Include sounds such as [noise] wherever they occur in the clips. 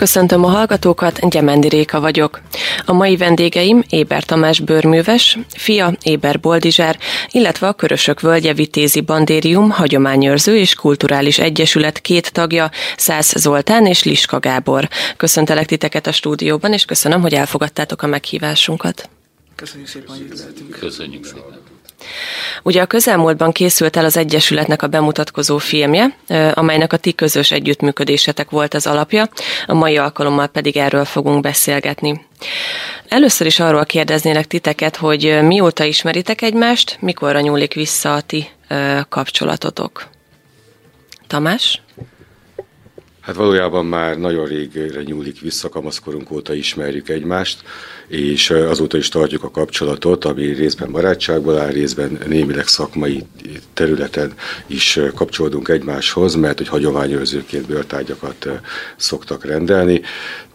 Köszöntöm a hallgatókat, Gyemendi Réka vagyok. A mai vendégeim Éber Tamás bőrműves, fia Éber Boldizsár, illetve a Körösök Völgye Vitézi Bandérium hagyományőrző és kulturális egyesület két tagja, Szász Zoltán és Liska Gábor. Köszöntelek titeket a stúdióban, és köszönöm, hogy elfogadtátok a meghívásunkat. Köszönjük szépen, hogy itt Köszönjük szépen. Ugye a közelmúltban készült el az Egyesületnek a bemutatkozó filmje, amelynek a ti közös együttműködésetek volt az alapja, a mai alkalommal pedig erről fogunk beszélgetni. Először is arról kérdeznélek titeket, hogy mióta ismeritek egymást, mikorra nyúlik vissza a ti kapcsolatotok. Tamás? Hát valójában már nagyon régre nyúlik vissza, kamaszkorunk óta ismerjük egymást, és azóta is tartjuk a kapcsolatot, ami részben barátságból áll, részben némileg szakmai területen is kapcsolódunk egymáshoz, mert hogy hagyományőrzőként bőrtárgyakat szoktak rendelni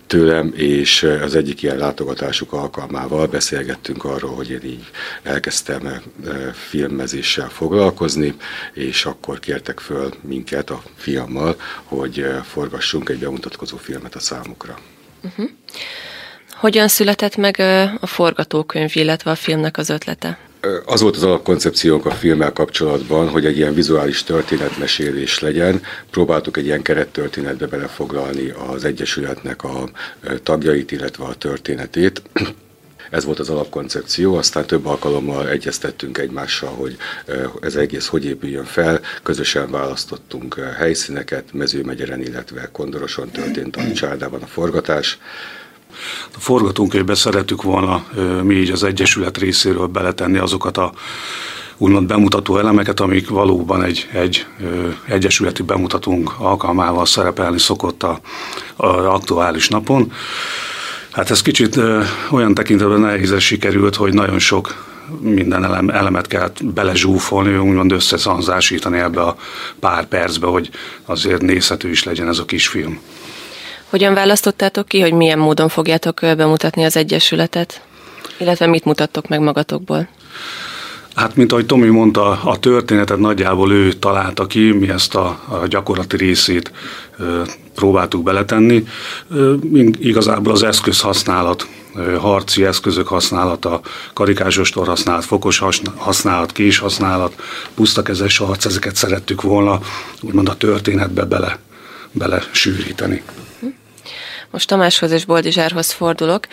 tőlem, és az egyik ilyen látogatásuk alkalmával beszélgettünk arról, hogy én így elkezdtem filmezéssel foglalkozni, és akkor kértek föl minket a fiammal, hogy forgassunk egy bemutatkozó filmet a számukra. Uh-huh. Hogyan született meg a forgatókönyv, illetve a filmnek az ötlete? Az volt az alapkoncepciónk a filmmel kapcsolatban, hogy egy ilyen vizuális történetmesélés legyen. Próbáltuk egy ilyen kerettörténetbe belefoglalni az Egyesületnek a tagjait, illetve a történetét. Ez volt az alapkoncepció, aztán több alkalommal egyeztettünk egymással, hogy ez egész hogy épüljön fel. Közösen választottunk helyszíneket, Mezőmegyeren, illetve Kondoroson történt a csárdában a forgatás. A forgatókönyvbe szeretük volna mi így az Egyesület részéről beletenni azokat a úgymond bemutató elemeket, amik valóban egy, egy ö, egyesületi bemutatónk alkalmával szerepelni szokott a, a aktuális napon. Hát ez kicsit ö, olyan tekintetben nehéz sikerült, hogy nagyon sok minden elem, elemet kell belezsúfolni, úgymond összeszanzásítani ebbe a pár percbe, hogy azért nézhető is legyen ez a kis film. Hogyan választottátok ki, hogy milyen módon fogjátok bemutatni az Egyesületet? Illetve mit mutattok meg magatokból? Hát, mint ahogy Tomi mondta, a történetet nagyjából ő találta ki, mi ezt a, a gyakorlati részét ö, próbáltuk beletenni. Ö, igazából az eszköz használat, ö, harci eszközök használata, karikásostor használat, fokos használat, kés használat, pusztakezes harc, ezeket szerettük volna úgymond a történetbe bele, bele sűríteni. Most Tamáshoz és Boldizsárhoz fordulok.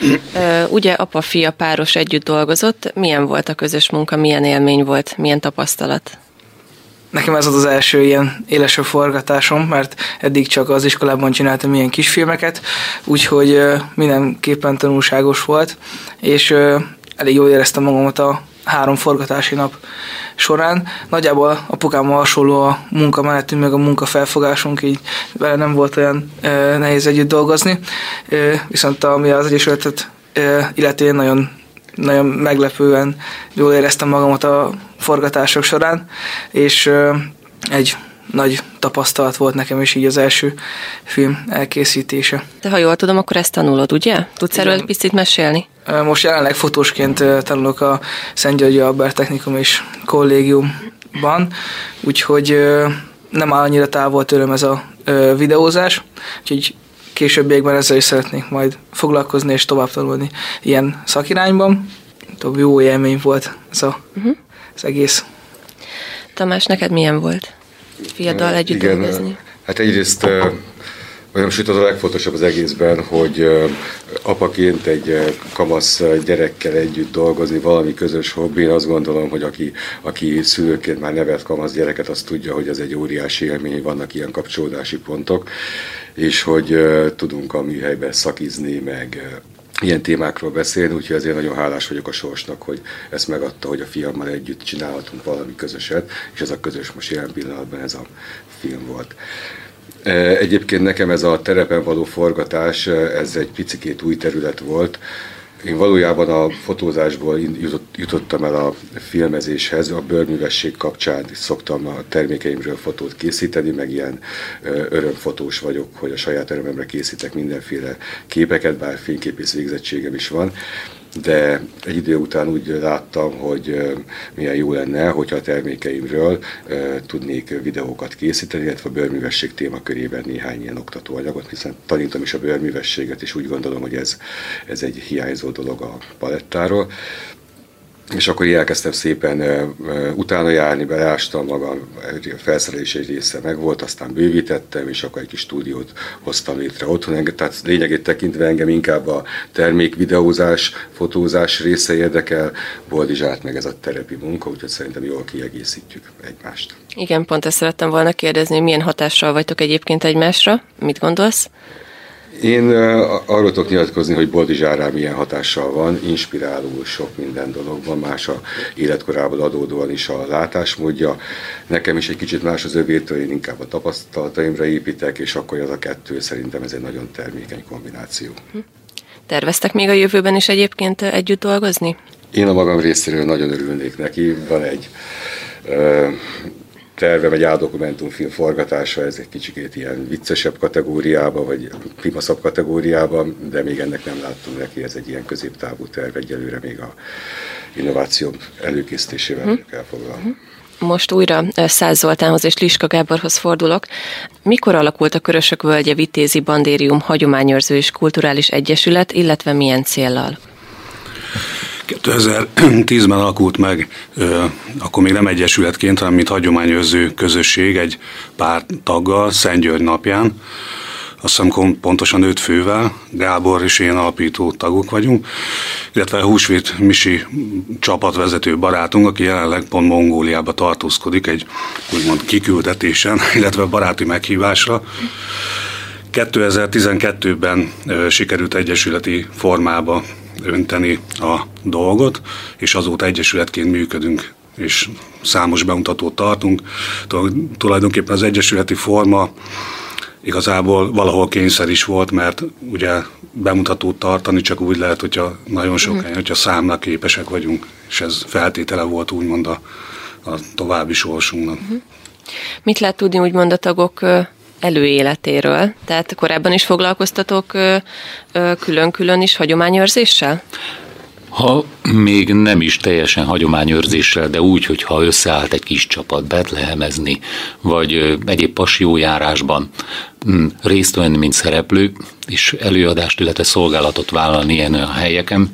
Ugye apa-fia páros együtt dolgozott. Milyen volt a közös munka, milyen élmény volt, milyen tapasztalat? Nekem ez volt az első ilyen éleső forgatásom, mert eddig csak az iskolában csináltam ilyen kisfilmeket, úgyhogy mindenképpen tanulságos volt, és elég jól éreztem magamat a három forgatási nap során. Nagyjából apukámmal hasonló a munka meg a munkafelfogásunk, így vele nem volt olyan e, nehéz együtt dolgozni, e, viszont ami az Egyesületet e, illetén nagyon, nagyon meglepően jól éreztem magamat a forgatások során, és egy nagy tapasztalat volt nekem is így az első film elkészítése. De ha jól tudom, akkor ezt tanulod, ugye? Tudsz erről egy picit mesélni? Most jelenleg fotósként tanulok a Szent Györgyi Albert Technikum és Kollégiumban, úgyhogy nem áll annyira távol tőlem ez a videózás, úgyhogy későbbiekben ezzel is szeretnék majd foglalkozni és tovább tanulni ilyen szakirányban. Több jó élmény volt ez a, uh-huh. az egész. Tamás, neked milyen volt? Fiaddal együtt Igen, dolgozni? Hát egyrészt vagy most az a legfontosabb az egészben, hogy apaként egy kamasz gyerekkel együtt dolgozni, valami közös hobbi, én azt gondolom, hogy aki, aki szülőként már nevet kamasz gyereket, az tudja, hogy ez egy óriási élmény, vannak ilyen kapcsolódási pontok, és hogy tudunk a műhelyben szakizni, meg ilyen témákról beszélni, úgyhogy ezért nagyon hálás vagyok a sorsnak, hogy ezt megadta, hogy a fiammal együtt csinálhatunk valami közöset, és ez a közös most jelen pillanatban ez a film volt. E, egyébként nekem ez a terepen való forgatás, ez egy picikét új terület volt, én valójában a fotózásból jutottam el a filmezéshez, a bőrművesség kapcsán szoktam a termékeimről fotót készíteni, meg ilyen örömfotós vagyok, hogy a saját örömemre készítek mindenféle képeket, bár fényképész végzettségem is van. De egy idő után úgy láttam, hogy milyen jó lenne, hogyha a termékeimről tudnék videókat készíteni, illetve a bőrművesség témakörében néhány ilyen oktatóanyagot, hiszen tanítom is a bőrművességet, és úgy gondolom, hogy ez, ez egy hiányzó dolog a palettáról és akkor így elkezdtem szépen uh, utána járni, beleástam magam, a felszerelés egy része megvolt, aztán bővítettem, és akkor egy kis stúdiót hoztam létre otthon. Tehát lényegét tekintve engem inkább a termék videózás, fotózás része érdekel, Boldizsát meg ez a terepi munka, úgyhogy szerintem jól kiegészítjük egymást. Igen, pont ezt szerettem volna kérdezni, milyen hatással vagytok egyébként egymásra? Mit gondolsz? Én arról tudok nyilatkozni, hogy Boldizsárá milyen hatással van, inspiráló sok minden dologban, más a életkorából adódóan is a látásmódja. Nekem is egy kicsit más az övétől, én inkább a tapasztalataimra építek, és akkor az a kettő szerintem ez egy nagyon termékeny kombináció. Terveztek még a jövőben is egyébként együtt dolgozni? Én a magam részéről nagyon örülnék neki. Van egy tervem egy áldokumentumfilm forgatása, ez egy kicsikét ilyen viccesebb kategóriába, vagy primaszabb kategóriába, de még ennek nem láttunk neki, ez egy ilyen középtávú terv, egyelőre még a innováció előkészítésével hmm. kell foglalni. Hmm. Most újra eh, Száz Zoltánhoz és Liska Gáborhoz fordulok. Mikor alakult a Körösök Völgye Vitézi Bandérium Hagyományőrző és Kulturális Egyesület, illetve milyen céllal? 2010-ben alakult meg, akkor még nem egyesületként, hanem mint hagyományőrző közösség egy pár taggal, Szent György napján, azt hiszem pontosan öt fővel, Gábor és én alapító tagok vagyunk, illetve Húsvét Misi csapatvezető barátunk, aki jelenleg pont Mongóliába tartózkodik egy úgymond kiküldetésen, [laughs] illetve baráti meghívásra. 2012-ben sikerült egyesületi formába önteni a dolgot, és azóta egyesületként működünk és számos bemutatót tartunk. Tulajdonképpen az egyesületi forma igazából valahol kényszer is volt, mert ugye bemutatót tartani csak úgy lehet, hogyha nagyon sok helyen, hogyha számla képesek vagyunk, és ez feltétele volt úgymond a, a további sorsunknak. Mit lehet tudni úgymond a tagok előéletéről? Tehát korábban is foglalkoztatok külön-külön is hagyományőrzéssel? Ha még nem is teljesen hagyományőrzéssel, de úgy, hogyha összeállt egy kis csapat betlehemezni, vagy egyéb pasiójárásban mm, részt venni, mint szereplő, és előadást, illetve szolgálatot vállalni ilyen a helyeken,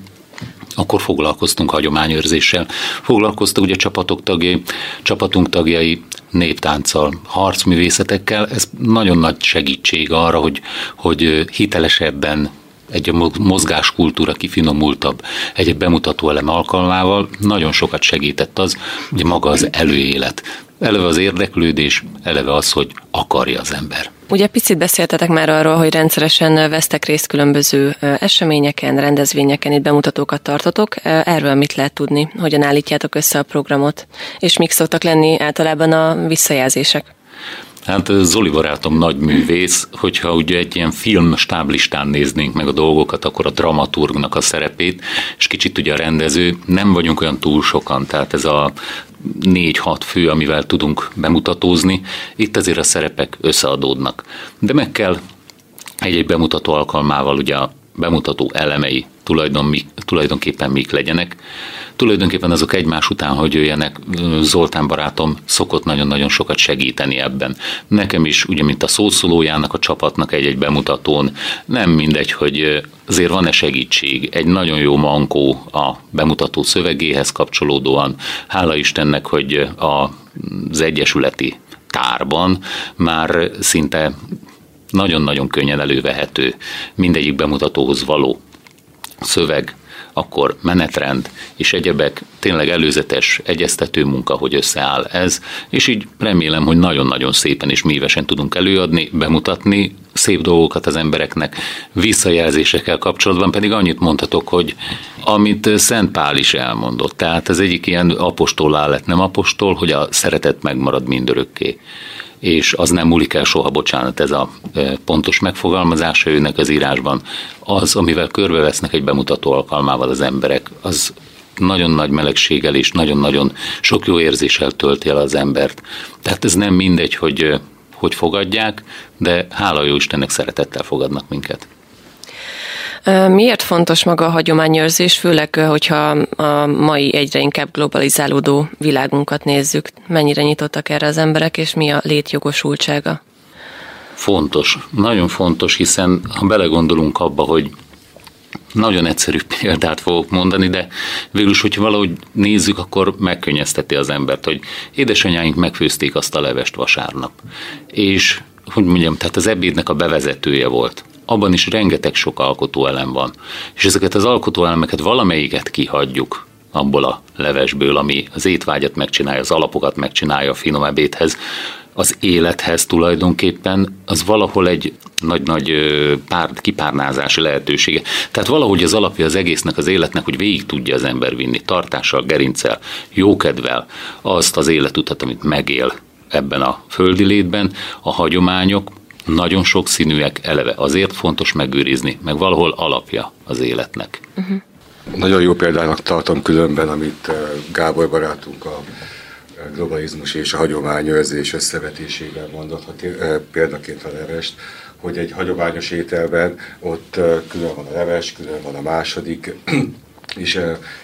akkor foglalkoztunk hagyományőrzéssel. Foglalkoztak ugye csapatok tagjai, csapatunk tagjai néptánccal, harcművészetekkel. Ez nagyon nagy segítség arra, hogy, hogy hitelesebben egy mozgáskultúra kifinomultabb, egy bemutató elem alkalmával nagyon sokat segített az, hogy maga az előélet. Eleve az érdeklődés, eleve az, hogy akarja az ember. Ugye picit beszéltetek már arról, hogy rendszeresen vesztek részt különböző eseményeken, rendezvényeken, itt bemutatókat tartotok. Erről mit lehet tudni? Hogyan állítjátok össze a programot? És mik szoktak lenni általában a visszajelzések? Hát Zoli barátom nagy művész, hogyha ugye egy ilyen film stáblistán néznénk meg a dolgokat, akkor a dramaturgnak a szerepét, és kicsit ugye a rendező, nem vagyunk olyan túl sokan, tehát ez a négy-hat fő, amivel tudunk bemutatózni, itt azért a szerepek összeadódnak. De meg kell egy-egy bemutató alkalmával ugye bemutató elemei tulajdon, tulajdonképpen mik legyenek. Tulajdonképpen azok egymás után, hogy jöjjenek, Zoltán barátom szokott nagyon-nagyon sokat segíteni ebben. Nekem is, ugye, mint a szószólójának, a csapatnak egy-egy bemutatón, nem mindegy, hogy azért van-e segítség, egy nagyon jó mankó a bemutató szövegéhez kapcsolódóan. Hála Istennek, hogy az egyesületi tárban már szinte nagyon-nagyon könnyen elővehető mindegyik bemutatóhoz való szöveg, akkor menetrend és egyebek, tényleg előzetes egyeztető munka, hogy összeáll ez, és így remélem, hogy nagyon-nagyon szépen és mívesen tudunk előadni, bemutatni szép dolgokat az embereknek, visszajelzésekkel kapcsolatban pedig annyit mondhatok, hogy amit Szent Pál is elmondott, tehát ez egyik ilyen apostol lett, nem apostol, hogy a szeretet megmarad mindörökké és az nem múlik el soha, bocsánat, ez a pontos megfogalmazása őnek az írásban. Az, amivel körbevesznek egy bemutató alkalmával az emberek, az nagyon nagy melegséggel és nagyon-nagyon sok jó érzéssel tölti el az embert. Tehát ez nem mindegy, hogy hogy fogadják, de hála jó Istennek szeretettel fogadnak minket. Miért fontos maga a hagyományőrzés, főleg, hogyha a mai egyre inkább globalizálódó világunkat nézzük? Mennyire nyitottak erre az emberek, és mi a létjogosultsága? Fontos, nagyon fontos, hiszen ha belegondolunk abba, hogy nagyon egyszerű [laughs] példát fogok mondani, de végülis, hogyha valahogy nézzük, akkor megkönnyezteti az embert, hogy édesanyáink megfőzték azt a levest vasárnap. És, hogy mondjam, tehát az ebédnek a bevezetője volt abban is rengeteg sok alkotóelem van. És ezeket az alkotóelemeket valamelyiket kihagyjuk abból a levesből, ami az étvágyat megcsinálja, az alapokat megcsinálja a finom ebédhez, az élethez tulajdonképpen, az valahol egy nagy-nagy pár, kipárnázási lehetősége. Tehát valahogy az alapja az egésznek, az életnek, hogy végig tudja az ember vinni, tartással, gerincel, jókedvel azt az életutat, amit megél ebben a földi létben, a hagyományok, nagyon sokszínűek eleve. Azért fontos megőrizni, meg valahol alapja az életnek. Uh-huh. Nagyon jó példának tartom különben, amit Gábor barátunk a globalizmus és a hagyományőrzés összevetésében mondott, ha példaként a levest, hogy egy hagyományos ételben ott külön van a leves, külön van a második, [clears throat] és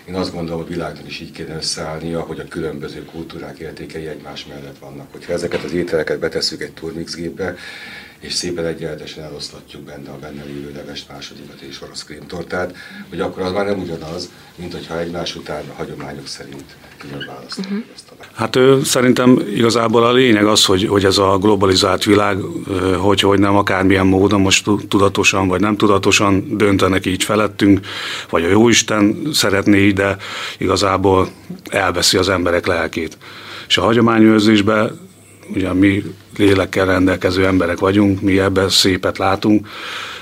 én azt gondolom, hogy világban is így kéne összeállnia, hogy a különböző kultúrák értékei egymás mellett vannak. Hogyha ezeket az ételeket betesszük egy turmixgépbe, és szépen egyenletesen elosztatjuk benne a benne lévő levest, másodikat és orosz krémtortát, hogy akkor az már nem ugyanaz, mint hogyha egymás után a hagyományok szerint külön uh-huh. ezt a Hát ő, szerintem igazából a lényeg az, hogy, hogy ez a globalizált világ, hogy, hogy nem akármilyen módon, most tudatosan vagy nem tudatosan döntenek így felettünk, vagy a Jóisten szeretné így, de igazából elveszi az emberek lelkét. És a hagyományőrzésben ugye mi lélekkel rendelkező emberek vagyunk, mi ebben szépet látunk,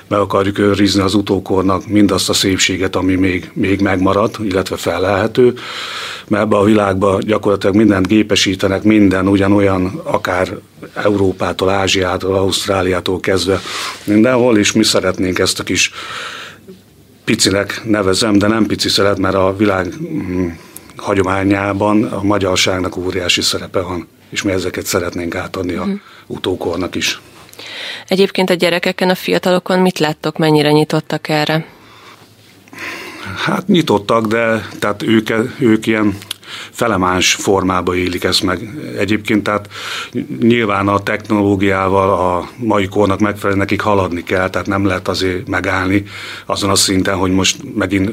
meg akarjuk őrizni az utókornak mindazt a szépséget, ami még, még megmaradt, illetve felelhető, mert ebbe a világba gyakorlatilag mindent gépesítenek, minden ugyanolyan, akár Európától, Ázsiától, Ausztráliától kezdve mindenhol, és mi szeretnénk ezt a kis picinek nevezem, de nem pici szeret, mert a világ mm, hagyományában a magyarságnak óriási szerepe van és mi ezeket szeretnénk átadni a uh-huh. utókornak is. Egyébként a gyerekeken, a fiatalokon mit láttok, mennyire nyitottak erre? Hát nyitottak, de tehát ők, ők ilyen felemáns formába élik ezt meg. Egyébként tehát nyilván a technológiával a mai kornak megfelelően nekik haladni kell, tehát nem lehet azért megállni azon a szinten, hogy most megint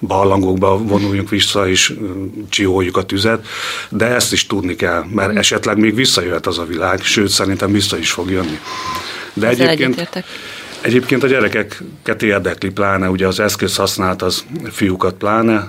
ballangokba vonuljunk vissza és csiholjuk a tüzet, de ezt is tudni kell, mert mm. esetleg még visszajöhet az a világ, sőt szerintem vissza is fog jönni. De Ezzel egyébként, egyébként a gyerekeket érdekli pláne, ugye az eszköz használt az fiúkat pláne,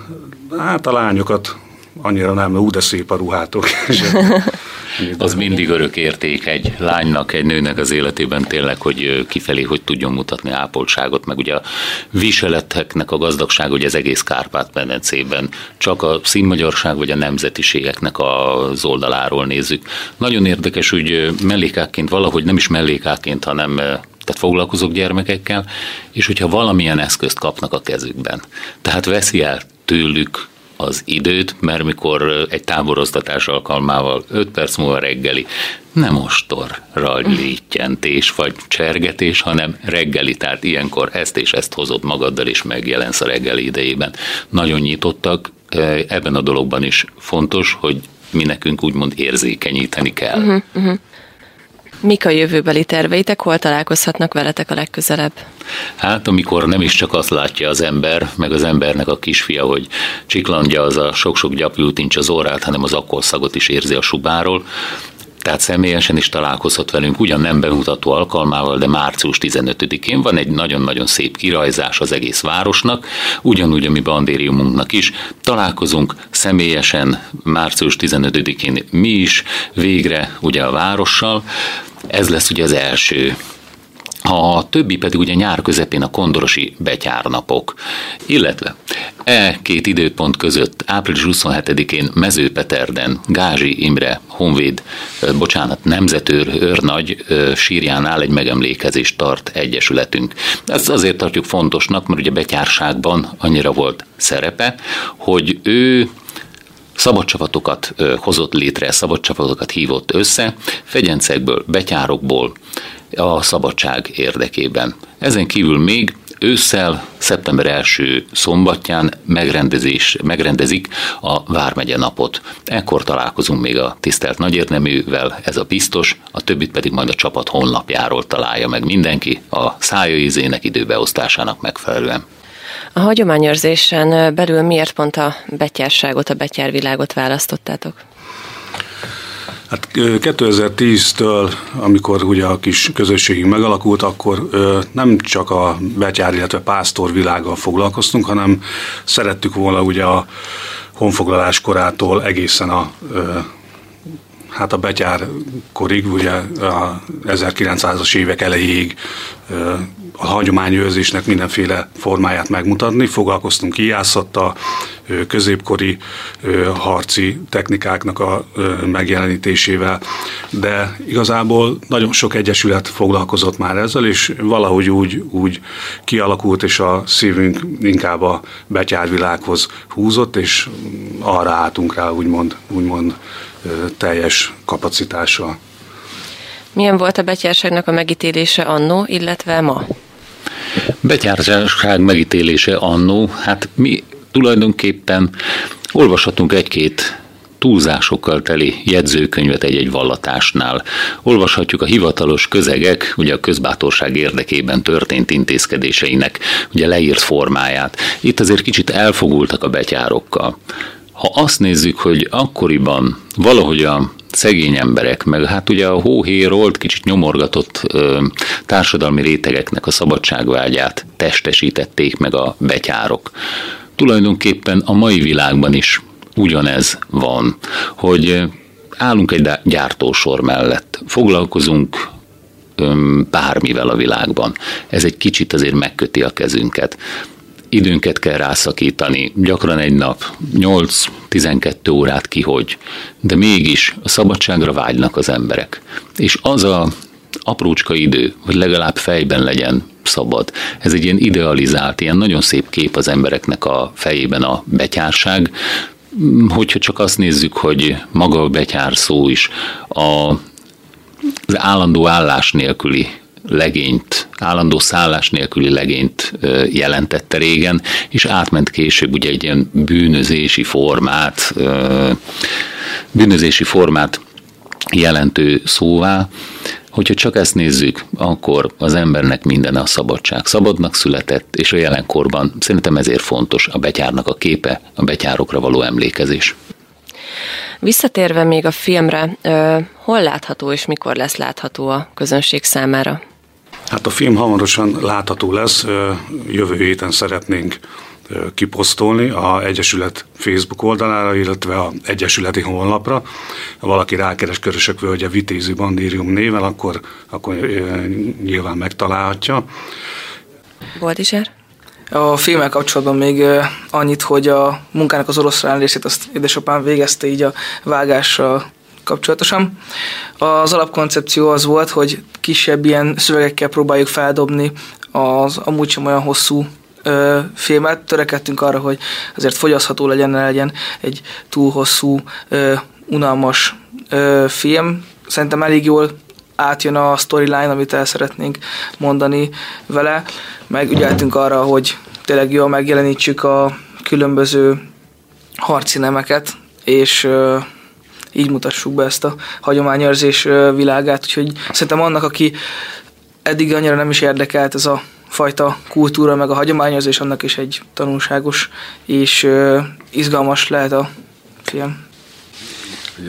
hát a lányokat annyira nem, ú, de szép a ruhátok. [laughs] az mindig örök érték egy lánynak, egy nőnek az életében tényleg, hogy kifelé hogy tudjon mutatni ápoltságot, meg ugye a viseleteknek a gazdagság, hogy az egész Kárpát-medencében csak a színmagyarság vagy a nemzetiségeknek az oldaláról nézzük. Nagyon érdekes, hogy mellékáként valahogy nem is mellékáként, hanem tehát foglalkozok gyermekekkel, és hogyha valamilyen eszközt kapnak a kezükben, tehát veszi el tőlük az időt, mert mikor egy táboroztatás alkalmával 5 perc múlva reggeli, nem ostor rajlítjentés vagy csergetés, hanem reggeli, tehát ilyenkor ezt és ezt hozod magaddal, és megjelensz a reggeli idejében. Nagyon nyitottak, ebben a dologban is fontos, hogy mi nekünk úgymond érzékenyíteni kell. Uh-huh, uh-huh. Mik a jövőbeli terveitek, hol találkozhatnak veletek a legközelebb? Hát, amikor nem is csak azt látja az ember, meg az embernek a kisfia, hogy csiklandja az a sok-sok gyapjú nincs az órát, hanem az akkolszagot is érzi a subáról, tehát személyesen is találkozhat velünk, ugyan nem bemutató alkalmával, de március 15-én van egy nagyon-nagyon szép kirajzás az egész városnak, ugyanúgy a mi bandériumunknak is. Találkozunk személyesen március 15-én mi is, végre ugye a várossal, ez lesz ugye az első a többi pedig ugye nyár közepén a kondorosi betyárnapok, illetve e két időpont között április 27-én Mezőpeterden Gázsi Imre Honvéd, bocsánat, nemzetőr őrnagy sírjánál egy megemlékezést tart egyesületünk. Ezt azért tartjuk fontosnak, mert ugye betyárságban annyira volt szerepe, hogy ő szabadcsapatokat hozott létre, szabadcsapatokat hívott össze, fegyencekből, betyárokból, a szabadság érdekében. Ezen kívül még ősszel, szeptember első szombatján megrendezés, megrendezik a Vármegye napot. Ekkor találkozunk még a tisztelt nagyérneművel, ez a biztos, a többit pedig majd a csapat honlapjáról találja meg mindenki a szájaizének időbeosztásának megfelelően. A hagyományőrzésen belül miért pont a betyárságot, a betyárvilágot választottátok? Hát 2010-től, amikor ugye a kis közösségünk megalakult, akkor nem csak a betyár, illetve pásztor világgal foglalkoztunk, hanem szerettük volna ugye a honfoglalás korától egészen a hát a betyár korig, ugye a 1900-as évek elejéig a hagyományőrzésnek mindenféle formáját megmutatni. Foglalkoztunk kijászattal, középkori harci technikáknak a megjelenítésével, de igazából nagyon sok egyesület foglalkozott már ezzel, és valahogy úgy, úgy kialakult, és a szívünk inkább a betyárvilághoz húzott, és arra álltunk rá, úgymond, úgymond teljes kapacitással. Milyen volt a betyárságnak a megítélése annó, illetve ma? Betyárság megítélése annó, hát mi tulajdonképpen olvashatunk egy-két túlzásokkal teli jegyzőkönyvet egy-egy vallatásnál. Olvashatjuk a hivatalos közegek, ugye a közbátorság érdekében történt intézkedéseinek, ugye leírt formáját. Itt azért kicsit elfogultak a betyárokkal. Ha azt nézzük, hogy akkoriban valahogy a szegény emberek, meg hát ugye a hóhérolt, kicsit nyomorgatott ö, társadalmi rétegeknek a szabadságvágyát testesítették meg a betyárok. Tulajdonképpen a mai világban is ugyanez van, hogy állunk egy gyártósor mellett, foglalkozunk bármivel a világban. Ez egy kicsit azért megköti a kezünket időnket kell rászakítani, gyakran egy nap, 8-12 órát kihogy, de mégis a szabadságra vágynak az emberek. És az a aprócska idő, hogy legalább fejben legyen szabad. Ez egy ilyen idealizált, ilyen nagyon szép kép az embereknek a fejében a betyárság, hogyha csak azt nézzük, hogy maga a betyár szó is a, az állandó állás nélküli legényt, állandó szállás nélküli legényt jelentette régen, és átment később ugye egy ilyen bűnözési formát, bűnözési formát jelentő szóvá, hogyha csak ezt nézzük, akkor az embernek minden a szabadság. Szabadnak született, és a jelenkorban szerintem ezért fontos a betyárnak a képe, a betyárokra való emlékezés. Visszatérve még a filmre, hol látható és mikor lesz látható a közönség számára? Hát a film hamarosan látható lesz, jövő héten szeretnénk kiposztolni a Egyesület Facebook oldalára, illetve a Egyesületi honlapra. Ha valaki rákeres Körösök Völgye Vitézi Bandírium néven, akkor, akkor nyilván megtalálhatja. Boldizsár? A filmmel kapcsolatban még annyit, hogy a munkának az oroszlán részét azt édesapám végezte így a vágással kapcsolatosan. Az alapkoncepció az volt, hogy kisebb ilyen szövegekkel próbáljuk feldobni az amúgy sem olyan hosszú ö, filmet. Törekedtünk arra, hogy azért fogyasztható legyen, ne legyen egy túl hosszú, ö, unalmas ö, film. Szerintem elég jól átjön a storyline, amit el szeretnénk mondani vele. Meg ügyeltünk arra, hogy tényleg jól megjelenítsük a különböző harci nemeket, és ö, így mutassuk be ezt a hagyományőrzés világát, úgyhogy szerintem annak, aki eddig annyira nem is érdekelt ez a fajta kultúra, meg a hagyományőrzés, annak is egy tanulságos és izgalmas lehet a film.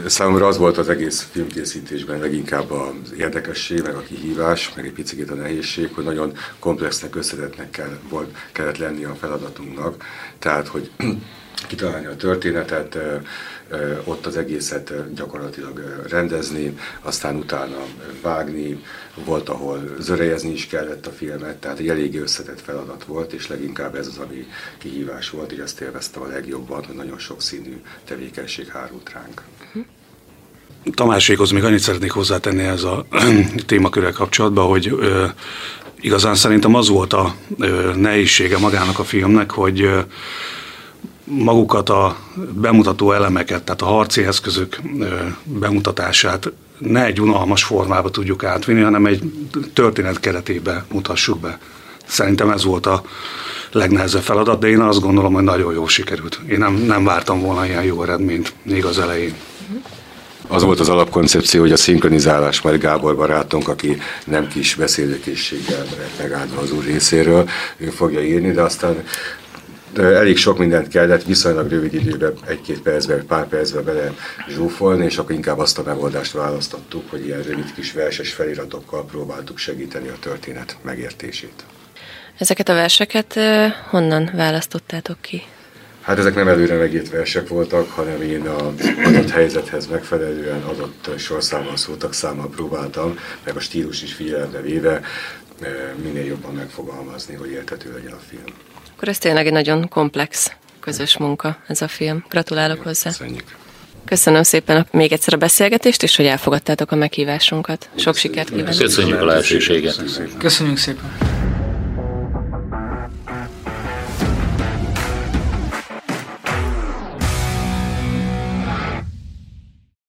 Számomra az volt az egész filmkészítésben leginkább az érdekesség, meg a kihívás, meg egy picit a nehézség, hogy nagyon komplexnek, összetettnek kell, volt, kellett lenni a feladatunknak. Tehát, hogy kitalálni a történetet, ott az egészet gyakorlatilag rendezni, aztán utána vágni, volt, ahol zörejezni is kellett a filmet, tehát egy elég összetett feladat volt, és leginkább ez az, ami kihívás volt, és ezt élveztem a legjobban, hogy nagyon sok színű tevékenység hárult ránk. Tamásékhoz még annyit szeretnék hozzátenni ez a [clears throat] témakörrel kapcsolatban, hogy ö, igazán szerintem az volt a ö, nehézsége magának a filmnek, hogy ö, magukat a bemutató elemeket, tehát a harci eszközök bemutatását ne egy unalmas formába tudjuk átvinni, hanem egy történet keretébe mutassuk be. szerintem ez volt a legnehezebb feladat, de én azt gondolom, hogy nagyon jól sikerült. Én nem, nem vártam volna ilyen jó eredményt még az elején. Az volt az alapkoncepció, hogy a szinkronizálás majd Gábor barátunk, aki nem kis beszélőkészséggel megáldva az úr részéről, ő fogja írni, de aztán elég sok mindent kellett viszonylag rövid időben, egy-két percben, pár percben bele zsúfolni, és akkor inkább azt a megoldást választottuk, hogy ilyen rövid kis verses feliratokkal próbáltuk segíteni a történet megértését. Ezeket a verseket honnan választottátok ki? Hát ezek nem előre megírt versek voltak, hanem én a adott helyzethez megfelelően adott sorszámmal, szótak számmal próbáltam, meg a stílus is figyelembe véve minél jobban megfogalmazni, hogy érthető legyen a film. Akkor ez tényleg egy nagyon komplex közös munka ez a film. Gratulálok hozzá. Köszönjük. Köszönöm szépen még egyszer a beszélgetést, és hogy elfogadtátok a meghívásunkat. Sok sikert kívánok! Köszönjük a lehetőséget! Köszönjük szépen!